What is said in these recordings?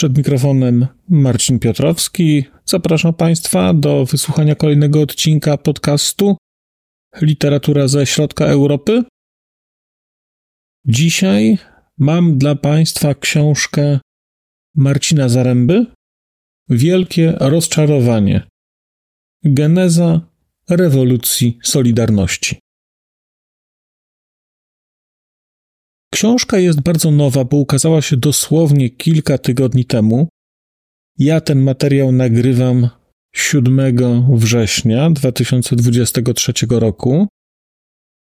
Przed mikrofonem Marcin Piotrowski. Zapraszam Państwa do wysłuchania kolejnego odcinka podcastu Literatura ze środka Europy. Dzisiaj mam dla Państwa książkę Marcina Zaręby Wielkie rozczarowanie. Geneza rewolucji Solidarności. Książka jest bardzo nowa, bo ukazała się dosłownie kilka tygodni temu. Ja ten materiał nagrywam 7 września 2023 roku.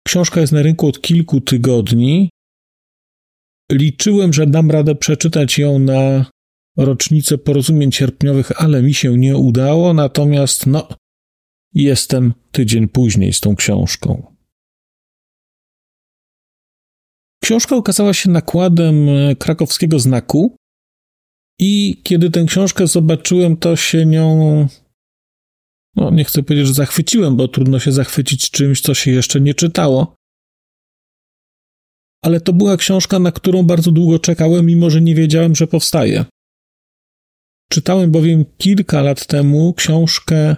Książka jest na rynku od kilku tygodni. Liczyłem, że dam radę przeczytać ją na rocznicę porozumień sierpniowych, ale mi się nie udało, natomiast no, jestem tydzień później z tą książką. Książka ukazała się nakładem krakowskiego znaku i kiedy tę książkę zobaczyłem, to się nią no nie chcę powiedzieć, że zachwyciłem, bo trudno się zachwycić czymś, co się jeszcze nie czytało. Ale to była książka, na którą bardzo długo czekałem, mimo że nie wiedziałem, że powstaje. Czytałem bowiem kilka lat temu książkę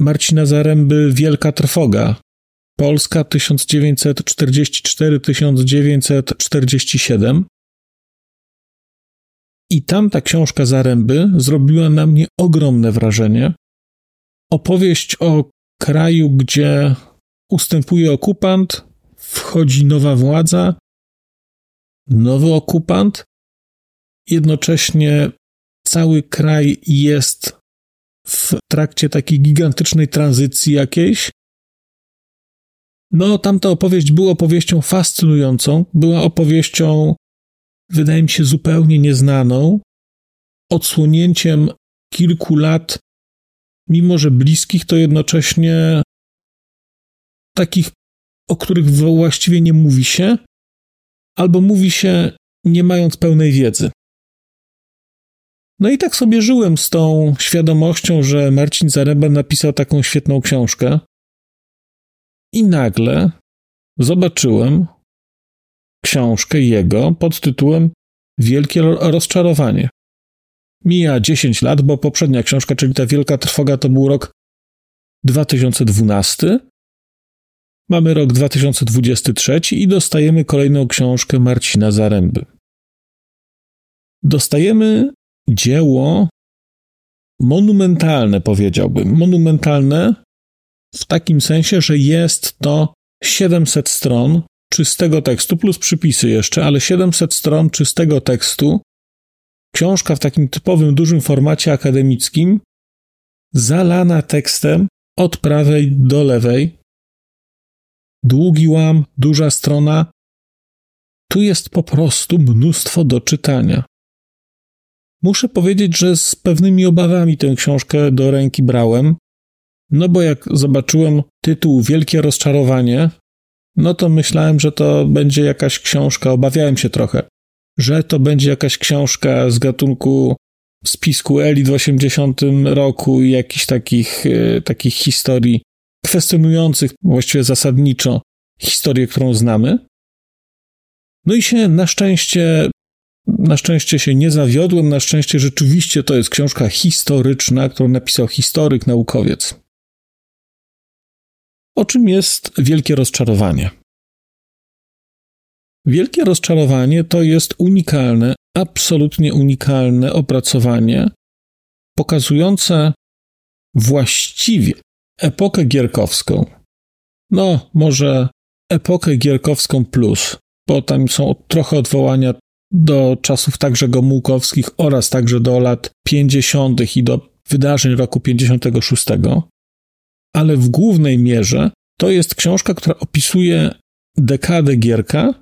Marcina Zaręby Wielka Trwoga. Polska 1944-1947. I tamta książka Zaręby zrobiła na mnie ogromne wrażenie, opowieść o kraju, gdzie ustępuje okupant, wchodzi nowa władza, nowy okupant, jednocześnie cały kraj jest w trakcie takiej gigantycznej tranzycji jakiejś. No, tamta opowieść była opowieścią fascynującą, była opowieścią, wydaje mi się, zupełnie nieznaną, odsłonięciem kilku lat mimo że bliskich, to jednocześnie takich, o których właściwie nie mówi się, albo mówi się nie mając pełnej wiedzy. No i tak sobie żyłem z tą świadomością, że Marcin Zaręba napisał taką świetną książkę. I nagle zobaczyłem książkę jego pod tytułem Wielkie rozczarowanie. Mija 10 lat, bo poprzednia książka, czyli ta Wielka Trwoga, to był rok 2012. Mamy rok 2023 i dostajemy kolejną książkę Marcina Zaręby. Dostajemy dzieło monumentalne, powiedziałbym. Monumentalne w takim sensie, że jest to 700 stron czystego tekstu, plus przypisy jeszcze, ale 700 stron czystego tekstu, Książka w takim typowym dużym formacie akademickim, zalana tekstem od prawej do lewej. Długi łam, duża strona. Tu jest po prostu mnóstwo do czytania. Muszę powiedzieć, że z pewnymi obawami tę książkę do ręki brałem, no bo jak zobaczyłem tytuł Wielkie rozczarowanie, no to myślałem, że to będzie jakaś książka, obawiałem się trochę, że to będzie jakaś książka z gatunku spisku Elit w 80 roku i jakichś takich, e, takich historii kwestionujących właściwie zasadniczo historię, którą znamy. No i się na szczęście, na szczęście się nie zawiodłem, na szczęście rzeczywiście to jest książka historyczna, którą napisał historyk, naukowiec. O czym jest wielkie rozczarowanie? Wielkie rozczarowanie to jest unikalne, absolutnie unikalne opracowanie pokazujące właściwie epokę gierkowską. No, może epokę gierkowską plus, bo tam są trochę odwołania do czasów także gomułkowskich oraz także do lat 50. i do wydarzeń roku 56. Ale w głównej mierze to jest książka, która opisuje dekadę Gierka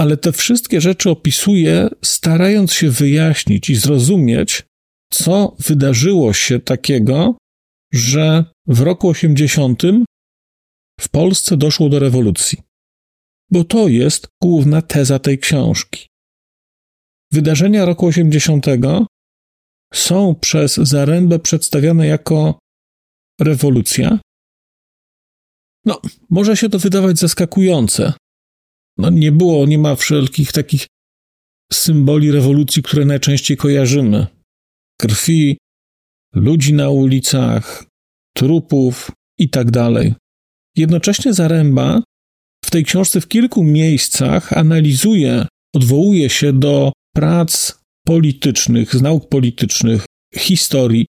ale te wszystkie rzeczy opisuje, starając się wyjaśnić i zrozumieć co wydarzyło się takiego, że w roku 80 w Polsce doszło do rewolucji. Bo to jest główna teza tej książki. Wydarzenia roku 80 są przez Zarębę przedstawiane jako rewolucja. No, może się to wydawać zaskakujące. No, nie było, nie ma wszelkich takich symboli rewolucji, które najczęściej kojarzymy. Krwi, ludzi na ulicach, trupów i tak dalej. Jednocześnie Zaręba w tej książce w kilku miejscach analizuje, odwołuje się do prac politycznych, z nauk politycznych, historii,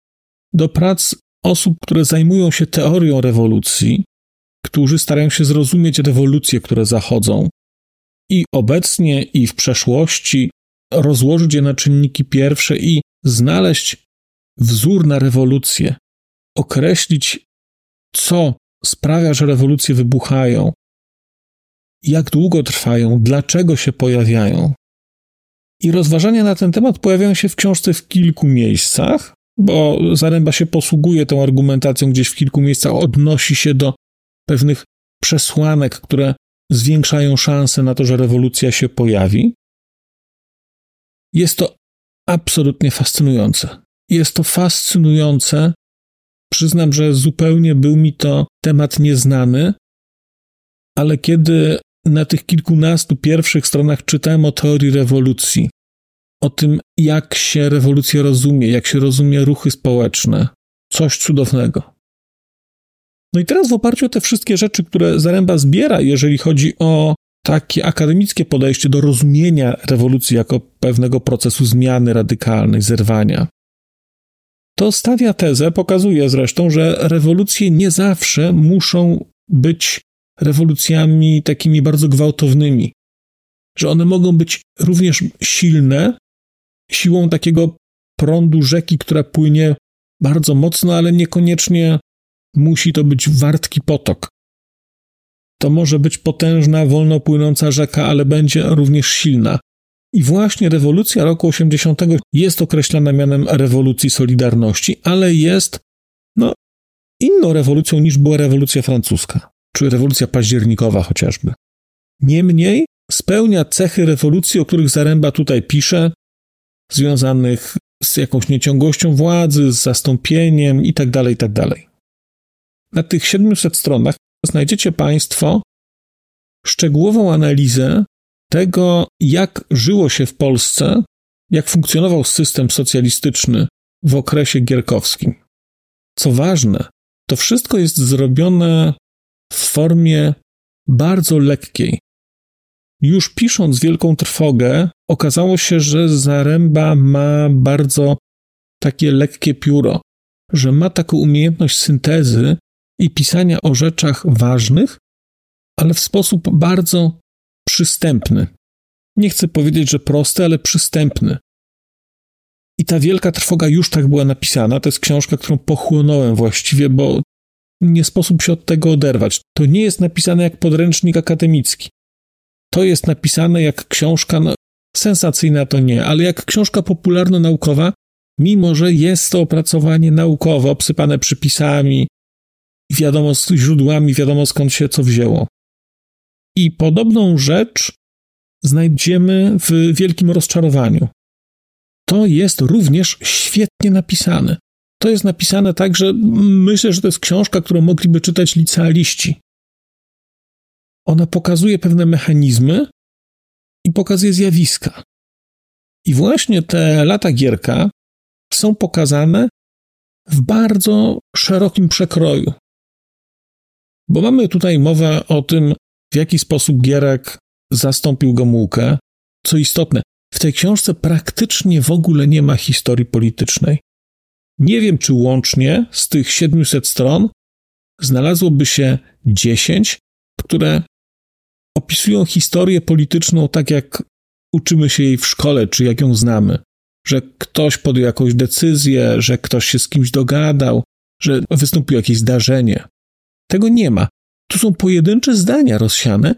do prac osób, które zajmują się teorią rewolucji, którzy starają się zrozumieć rewolucje, które zachodzą. I obecnie, i w przeszłości rozłożyć je na czynniki pierwsze i znaleźć wzór na rewolucję, określić, co sprawia, że rewolucje wybuchają, jak długo trwają, dlaczego się pojawiają. I rozważania na ten temat pojawiają się w książce w kilku miejscach, bo Zaręba się posługuje tą argumentacją gdzieś w kilku miejscach, odnosi się do pewnych przesłanek, które zwiększają szanse na to, że rewolucja się pojawi. Jest to absolutnie fascynujące. Jest to fascynujące. Przyznam, że zupełnie był mi to temat nieznany, ale kiedy na tych kilkunastu pierwszych stronach czytałem o teorii rewolucji, o tym, jak się rewolucja rozumie, jak się rozumie ruchy społeczne. Coś cudownego. No i teraz w oparciu o te wszystkie rzeczy, które Zaręba zbiera, jeżeli chodzi o takie akademickie podejście do rozumienia rewolucji jako pewnego procesu zmiany radykalnej, zerwania, to stawia tezę, pokazuje zresztą, że rewolucje nie zawsze muszą być rewolucjami takimi bardzo gwałtownymi, że one mogą być również silne, siłą takiego prądu rzeki, która płynie bardzo mocno, ale niekoniecznie musi to być wartki potok. To może być potężna, wolno płynąca rzeka, ale będzie również silna. I właśnie rewolucja roku 80 jest określana mianem rewolucji Solidarności, ale jest no, inną rewolucją niż była rewolucja francuska, czy rewolucja październikowa chociażby. Niemniej spełnia cechy rewolucji, o których Zaręba tutaj pisze, związanych z jakąś nieciągłością władzy, z zastąpieniem itd., tak itd. Tak Na tych 700 stronach znajdziecie Państwo szczegółową analizę tego, jak żyło się w Polsce, jak funkcjonował system socjalistyczny w okresie gierkowskim. Co ważne, to wszystko jest zrobione w formie bardzo lekkiej, już pisząc Wielką Trwogę, okazało się, że Zaręba ma bardzo takie lekkie pióro, że ma taką umiejętność syntezy i pisania o rzeczach ważnych, ale w sposób bardzo przystępny. Nie chcę powiedzieć, że prosty, ale przystępny. I ta wielka trwoga już tak była napisana. To jest książka, którą pochłonąłem właściwie, bo nie sposób się od tego oderwać. To nie jest napisane jak podręcznik akademicki. To jest napisane jak książka, no, sensacyjna to nie, ale jak książka popularno-naukowa, mimo że jest to opracowanie naukowe, obsypane przypisami, wiadomo z źródłami, wiadomo skąd się co wzięło. I podobną rzecz znajdziemy w Wielkim Rozczarowaniu. To jest również świetnie napisane. To jest napisane tak, że myślę, że to jest książka, którą mogliby czytać licealiści ona pokazuje pewne mechanizmy i pokazuje zjawiska. I właśnie te lata Gierka są pokazane w bardzo szerokim przekroju. Bo mamy tutaj mowę o tym, w jaki sposób Gierek zastąpił Gomułkę. Co istotne, w tej książce praktycznie w ogóle nie ma historii politycznej. Nie wiem, czy łącznie z tych 700 stron znalazłoby się 10, które opisują historię polityczną tak, jak uczymy się jej w szkole, czy jak ją znamy. Że ktoś podjął jakąś decyzję, że ktoś się z kimś dogadał, że wystąpiło jakieś zdarzenie. Tego nie ma. Tu są pojedyncze zdania rozsiane,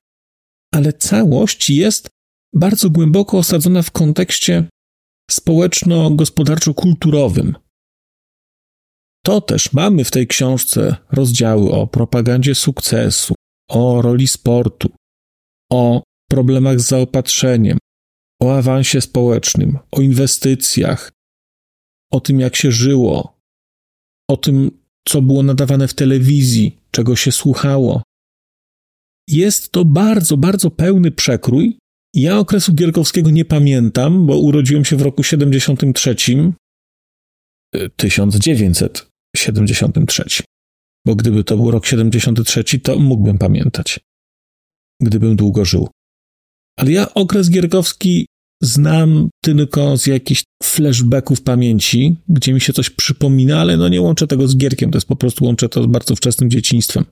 ale całość jest bardzo głęboko osadzona w kontekście społeczno-gospodarczo-kulturowym. To też mamy w tej książce rozdziały o propagandzie sukcesu, o roli sportu, o problemach z zaopatrzeniem, o awansie społecznym, o inwestycjach, o tym, jak się żyło, o tym, co było nadawane w telewizji, czego się słuchało. Jest to bardzo, bardzo pełny przekrój. Ja okresu Gierkowskiego nie pamiętam, bo urodziłem się w roku 73, 1973. Bo gdyby to był rok 73, to mógłbym pamiętać, gdybym długo żył. Ale ja okres Gierkowski znam tylko z jakichś flashbacków pamięci, gdzie mi się coś przypomina, ale no nie łączę tego z Gierkiem, to jest po prostu łączę to z bardzo wczesnym dzieciństwem.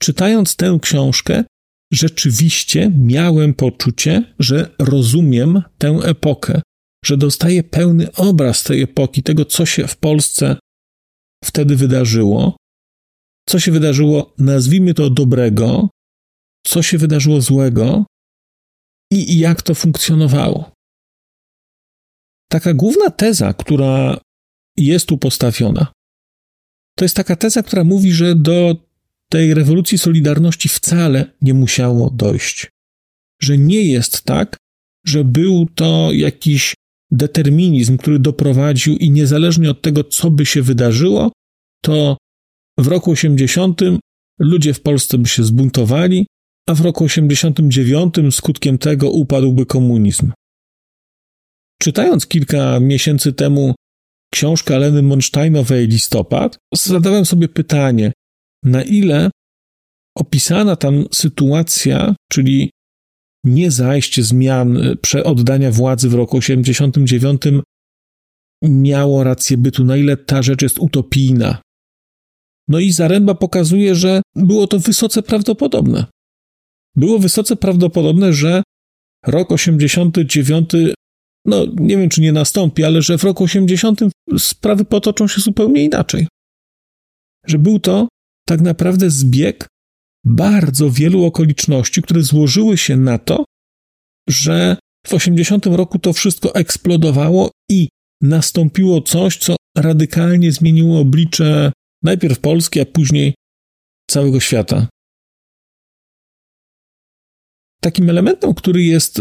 Czytając tę książkę, rzeczywiście miałem poczucie, że rozumiem tę epokę, że dostaję pełny obraz tej epoki, tego, co się w Polsce wtedy wydarzyło, co się wydarzyło, nazwijmy to dobrego, co się wydarzyło złego, i jak to funkcjonowało. Taka główna teza, która jest tu postawiona, to jest taka teza, która mówi, że do tej rewolucji Solidarności wcale nie musiało dojść. Że nie jest tak, że był to jakiś determinizm, który doprowadził i niezależnie od tego, co by się wydarzyło, to w roku 80 ludzie w Polsce by się zbuntowali, a w roku 89 skutkiem tego upadłby komunizm. Czytając kilka miesięcy temu książkę Leny Monsteinowej Listopad, zadałem sobie pytanie, na ile opisana tam sytuacja, czyli nie zajście zmian oddania władzy w roku 89 miało rację bytu, na ile ta rzecz jest utopijna. No i Zaręba pokazuje, że było to wysoce prawdopodobne było wysoce prawdopodobne, że rok 89, no nie wiem czy nie nastąpi, ale że w roku 80 sprawy potoczą się zupełnie inaczej. Że był to tak naprawdę zbieg bardzo wielu okoliczności, które złożyły się na to, że w 80 roku to wszystko eksplodowało i nastąpiło coś, co radykalnie zmieniło oblicze najpierw Polski, a później całego świata. Takim elementem, który jest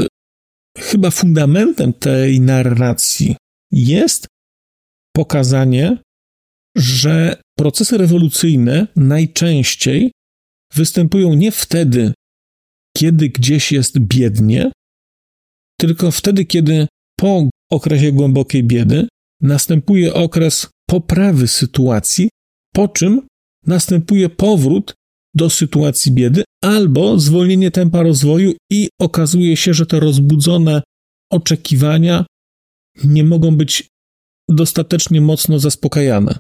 chyba fundamentem tej narracji, jest pokazanie, że procesy rewolucyjne najczęściej występują nie wtedy, kiedy gdzieś jest biednie, tylko wtedy, kiedy po okresie głębokiej biedy następuje okres poprawy sytuacji, po czym następuje powrót do sytuacji biedy, albo zwolnienie tempa rozwoju i okazuje się, że te rozbudzone oczekiwania nie mogą być dostatecznie mocno zaspokajane.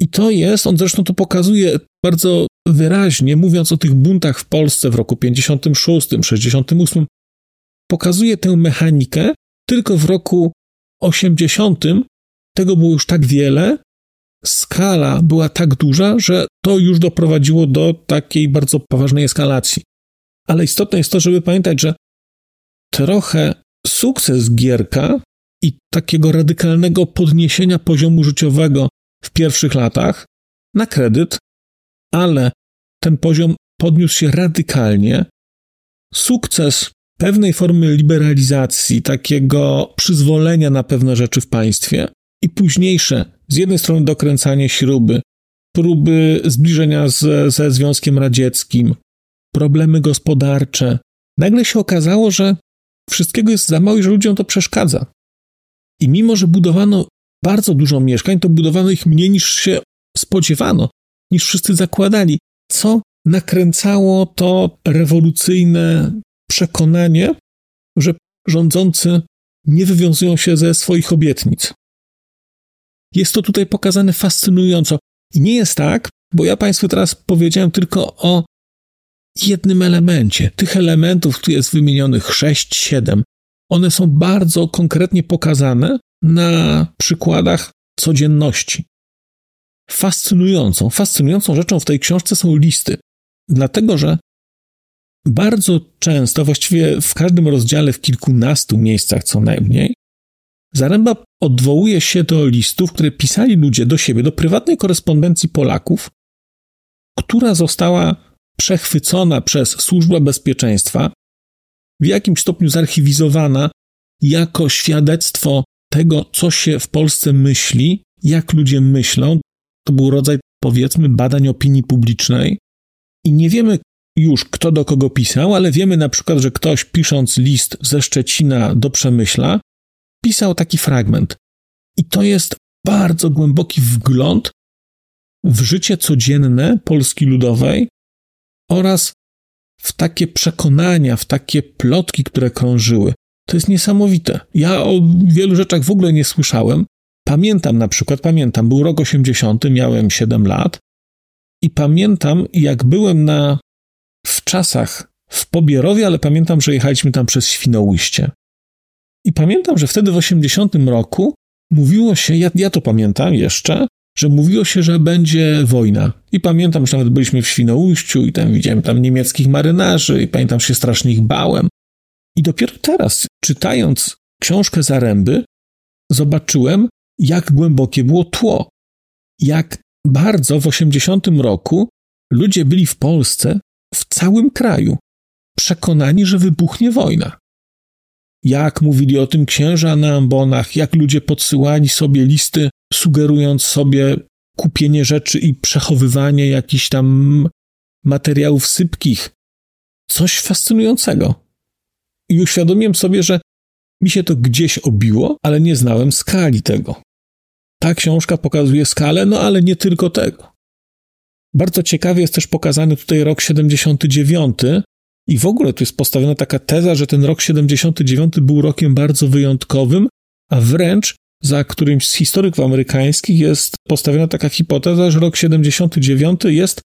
I to jest, on zresztą to pokazuje bardzo wyraźnie, mówiąc o tych buntach w Polsce w roku 56, 68, pokazuje tę mechanikę, tylko w roku 80 tego było już tak wiele, skala była tak duża, że to już doprowadziło do takiej bardzo poważnej eskalacji. Ale istotne jest to, żeby pamiętać, że trochę sukces Gierka i takiego radykalnego podniesienia poziomu życiowego w pierwszych latach na kredyt, ale ten poziom podniósł się radykalnie. Sukces pewnej formy liberalizacji, takiego przyzwolenia na pewne rzeczy w państwie i późniejsze z jednej strony dokręcanie śruby, próby zbliżenia z, ze Związkiem Radzieckim, problemy gospodarcze. Nagle się okazało, że wszystkiego jest za mało i że ludziom to przeszkadza. I mimo, że budowano bardzo dużo mieszkań, to budowano ich mniej niż się spodziewano, niż wszyscy zakładali, co nakręcało to rewolucyjne przekonanie, że rządzący nie wywiązują się ze swoich obietnic. Jest to tutaj pokazane fascynująco. I nie jest tak, bo ja Państwu teraz powiedziałem tylko o jednym elemencie. Tych elementów, tu jest wymienionych 6, 7. One są bardzo konkretnie pokazane na przykładach codzienności. Fascynującą, fascynującą rzeczą w tej książce są listy, dlatego że bardzo często, właściwie w każdym rozdziale, w kilkunastu miejscach co najmniej, Zaręba odwołuje się do listów, które pisali ludzie do siebie, do prywatnej korespondencji Polaków, która została przechwycona przez Służbę Bezpieczeństwa, w jakimś stopniu zarchiwizowana jako świadectwo tego, co się w Polsce myśli, jak ludzie myślą. To był rodzaj, powiedzmy, badań opinii publicznej. I nie wiemy już, kto do kogo pisał, ale wiemy na przykład, że ktoś pisząc list ze Szczecina do Przemyśla, pisał taki fragment. I to jest bardzo głęboki wgląd w życie codzienne Polski Ludowej oraz w takie przekonania, w takie plotki, które krążyły. To jest niesamowite. Ja o wielu rzeczach w ogóle nie słyszałem. Pamiętam na przykład, pamiętam, był rok 80, miałem 7 lat i pamiętam, jak byłem na w czasach w Pobierowie, ale pamiętam, że jechaliśmy tam przez Świnoujście. I pamiętam, że wtedy w 80 roku mówiło się, ja, ja to pamiętam jeszcze, że mówiło się, że będzie wojna. I pamiętam, że nawet byliśmy w Świnoujściu i tam widziałem tam niemieckich marynarzy i pamiętam, się strasznie ich bałem. I dopiero teraz, czytając książkę Zaręby, zobaczyłem, jak głębokie było tło. Jak bardzo w 80 roku ludzie byli w Polsce, w całym kraju, przekonani, że wybuchnie wojna. Jak mówili o tym księża na ambonach, jak ludzie podsyłali sobie listy, sugerując sobie kupienie rzeczy i przechowywanie jakichś tam materiałów sypkich. Coś fascynującego. I uświadomiłem sobie, że mi się to gdzieś obiło, ale nie znałem skali tego. Ta książka pokazuje skalę, no ale nie tylko tego. Bardzo ciekawie jest też pokazany tutaj rok 79 i w ogóle tu jest postawiona taka teza, że ten rok 79 był rokiem bardzo wyjątkowym, a wręcz za którymś z historyków amerykańskich jest postawiona taka hipoteza, że rok 79 jest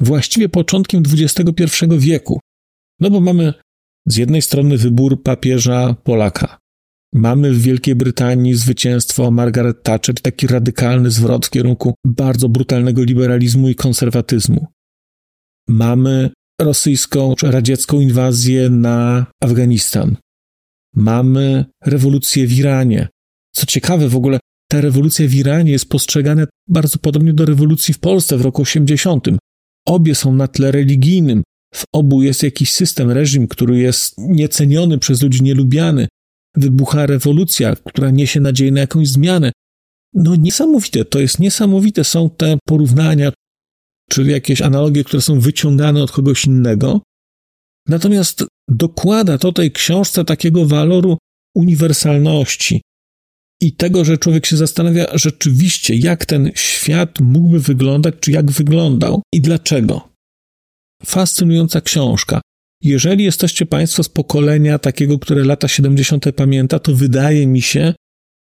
właściwie początkiem XXI wieku. No bo mamy z jednej strony wybór papieża Polaka. Mamy w Wielkiej Brytanii zwycięstwo Margaret Thatcher, taki radykalny zwrot w kierunku bardzo brutalnego liberalizmu i konserwatyzmu. Mamy rosyjską czy radziecką inwazję na Afganistan. Mamy rewolucję w Iranie. Co ciekawe, w ogóle ta rewolucja w Iranie jest postrzegana bardzo podobnie do rewolucji w Polsce w roku 80. Obie są na tle religijnym. W obu jest jakiś system, reżim, który jest nieceniony przez ludzi, nielubiany. Wybucha rewolucja, która niesie nadzieję na jakąś zmianę. No niesamowite, to jest niesamowite. Są te porównania, czy jakieś analogie, które są wyciągane od kogoś innego. Natomiast dokłada to tej książce takiego waloru uniwersalności i tego, że człowiek się zastanawia rzeczywiście, jak ten świat mógłby wyglądać, czy jak wyglądał i dlaczego. Fascynująca książka. Jeżeli jesteście Państwo z pokolenia takiego, które lata 70. pamięta, to wydaje mi się,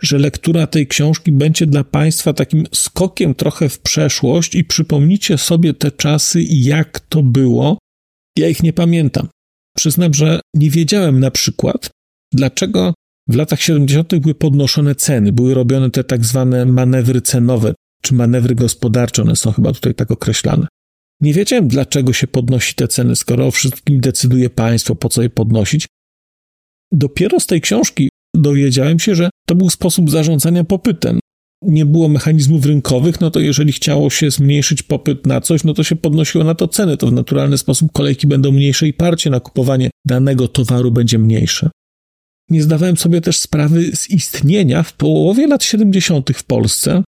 że lektura tej książki będzie dla Państwa takim skokiem trochę w przeszłość i przypomnicie sobie te czasy jak to było. Ja ich nie pamiętam. Przyznam, że nie wiedziałem na przykład, dlaczego w latach 70. były podnoszone ceny, były robione te tak zwane manewry cenowe, czy manewry gospodarcze, one są chyba tutaj tak określane. Nie wiedziałem, dlaczego się podnosi te ceny, skoro o wszystkim decyduje państwo, po co je podnosić. Dopiero z tej książki dowiedziałem się, że to był sposób zarządzania popytem. Nie było mechanizmów rynkowych, no to jeżeli chciało się zmniejszyć popyt na coś, no to się podnosiło na to ceny. To w naturalny sposób kolejki będą mniejsze i parcie na kupowanie danego towaru będzie mniejsze. Nie zdawałem sobie też sprawy z istnienia w połowie lat 70. w Polsce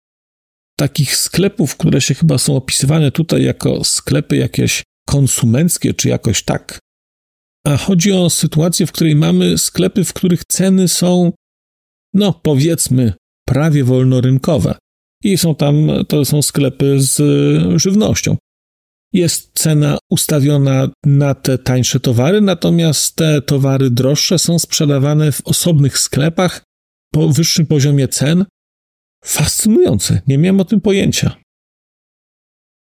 takich sklepów, które się chyba są opisywane tutaj jako sklepy jakieś konsumenckie, czy jakoś tak. A chodzi o sytuację, w której mamy sklepy, w których ceny są, no powiedzmy, prawie wolnorynkowe. I są tam, to są sklepy z żywnością. Jest cena ustawiona na te tańsze towary, natomiast te towary droższe są sprzedawane w osobnych sklepach po wyższym poziomie cen, Fascynujące, nie miałem o tym pojęcia.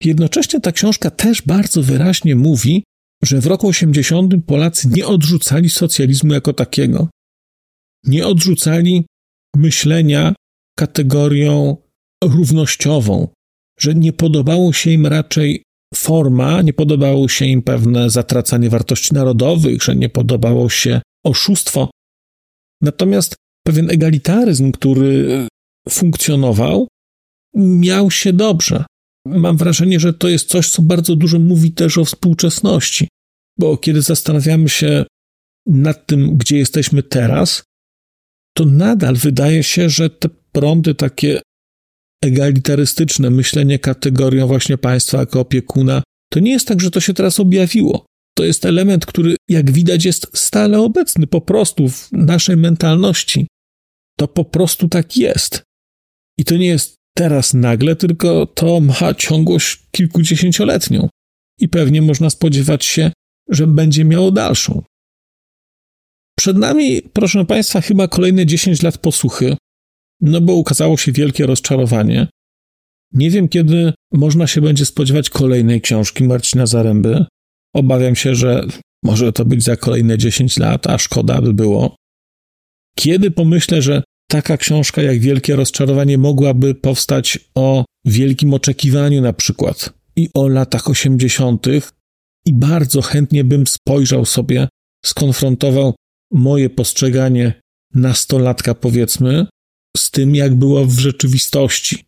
Jednocześnie ta książka też bardzo wyraźnie mówi, że w roku 80 Polacy nie odrzucali socjalizmu jako takiego. Nie odrzucali myślenia kategorią równościową, że nie podobało się im raczej forma, nie podobało się im pewne zatracanie wartości narodowych, że nie podobało się oszustwo. Natomiast pewien egalitaryzm, który funkcjonował, miał się dobrze. Mam wrażenie, że to jest coś, co bardzo dużo mówi też o współczesności, bo kiedy zastanawiamy się nad tym, gdzie jesteśmy teraz, to nadal wydaje się, że te prądy takie egalitarystyczne, myślenie kategorią właśnie państwa jako opiekuna, to nie jest tak, że to się teraz objawiło. To jest element, który, jak widać, jest stale obecny po prostu w naszej mentalności. To po prostu tak jest. I to nie jest teraz nagle, tylko to ma ciągłość kilkudziesięcioletnią. I pewnie można spodziewać się, że będzie miało dalszą. Przed nami, proszę Państwa, chyba kolejne 10 lat posłuchy, no bo ukazało się wielkie rozczarowanie. Nie wiem, kiedy można się będzie spodziewać kolejnej książki Marcina Zaręby. Obawiam się, że może to być za kolejne 10 lat, a szkoda by było. Kiedy pomyślę, że taka książka jak Wielkie Rozczarowanie mogłaby powstać o wielkim oczekiwaniu na przykład i o latach 80. i bardzo chętnie bym spojrzał sobie, skonfrontował moje postrzeganie nastolatka powiedzmy z tym, jak było w rzeczywistości.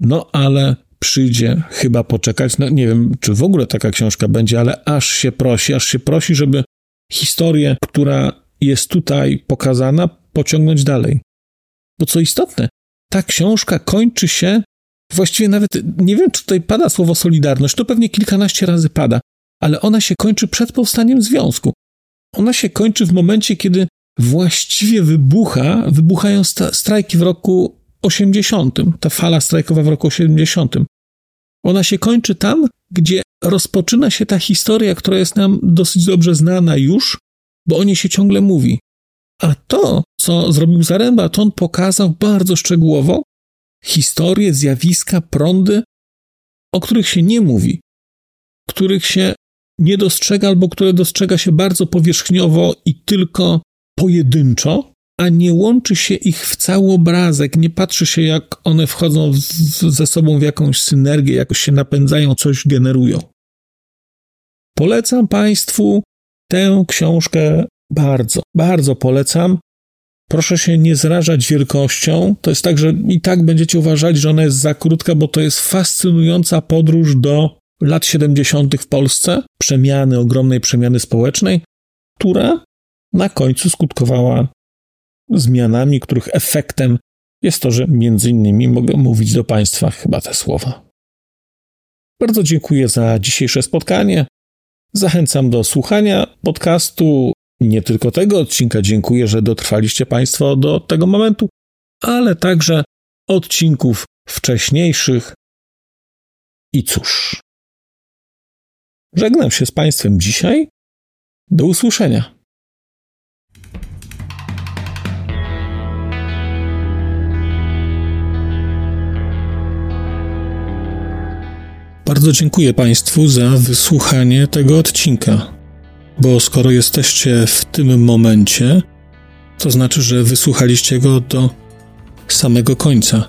No ale przyjdzie chyba poczekać. No nie wiem, czy w ogóle taka książka będzie, ale aż się prosi, aż się prosi, żeby historię, która jest tutaj pokazana, pociągnąć dalej. Bo co istotne, ta książka kończy się, właściwie nawet nie wiem, czy tutaj pada słowo solidarność, to pewnie kilkanaście razy pada, ale ona się kończy przed powstaniem związku. Ona się kończy w momencie, kiedy właściwie wybucha, wybuchają strajki w roku 80, ta fala strajkowa w roku 80. Ona się kończy tam, gdzie rozpoczyna się ta historia, która jest nam dosyć dobrze znana już, bo o niej się ciągle mówi. A to, co zrobił Zaręba, to on pokazał bardzo szczegółowo historię, zjawiska, prądy, o których się nie mówi, których się nie dostrzega albo które dostrzega się bardzo powierzchniowo i tylko pojedynczo, a nie łączy się ich w cały obrazek, nie patrzy się, jak one wchodzą ze sobą w jakąś synergię, jakoś się napędzają, coś generują. Polecam Państwu tę książkę bardzo, bardzo polecam. Proszę się nie zrażać wielkością. To jest tak, że i tak będziecie uważali, że ona jest za krótka, bo to jest fascynująca podróż do lat 70. w Polsce, przemiany, ogromnej przemiany społecznej, która na końcu skutkowała zmianami, których efektem jest to, że między innymi mogę mówić do Państwa chyba te słowa. Bardzo dziękuję za dzisiejsze spotkanie. Zachęcam do słuchania podcastu. Nie tylko tego odcinka, dziękuję, że dotrwaliście Państwo do tego momentu, ale także odcinków wcześniejszych. I cóż, żegnam się z Państwem dzisiaj. Do usłyszenia. Bardzo dziękuję Państwu za wysłuchanie tego odcinka, bo skoro jesteście w tym momencie, to znaczy, że wysłuchaliście go do samego końca.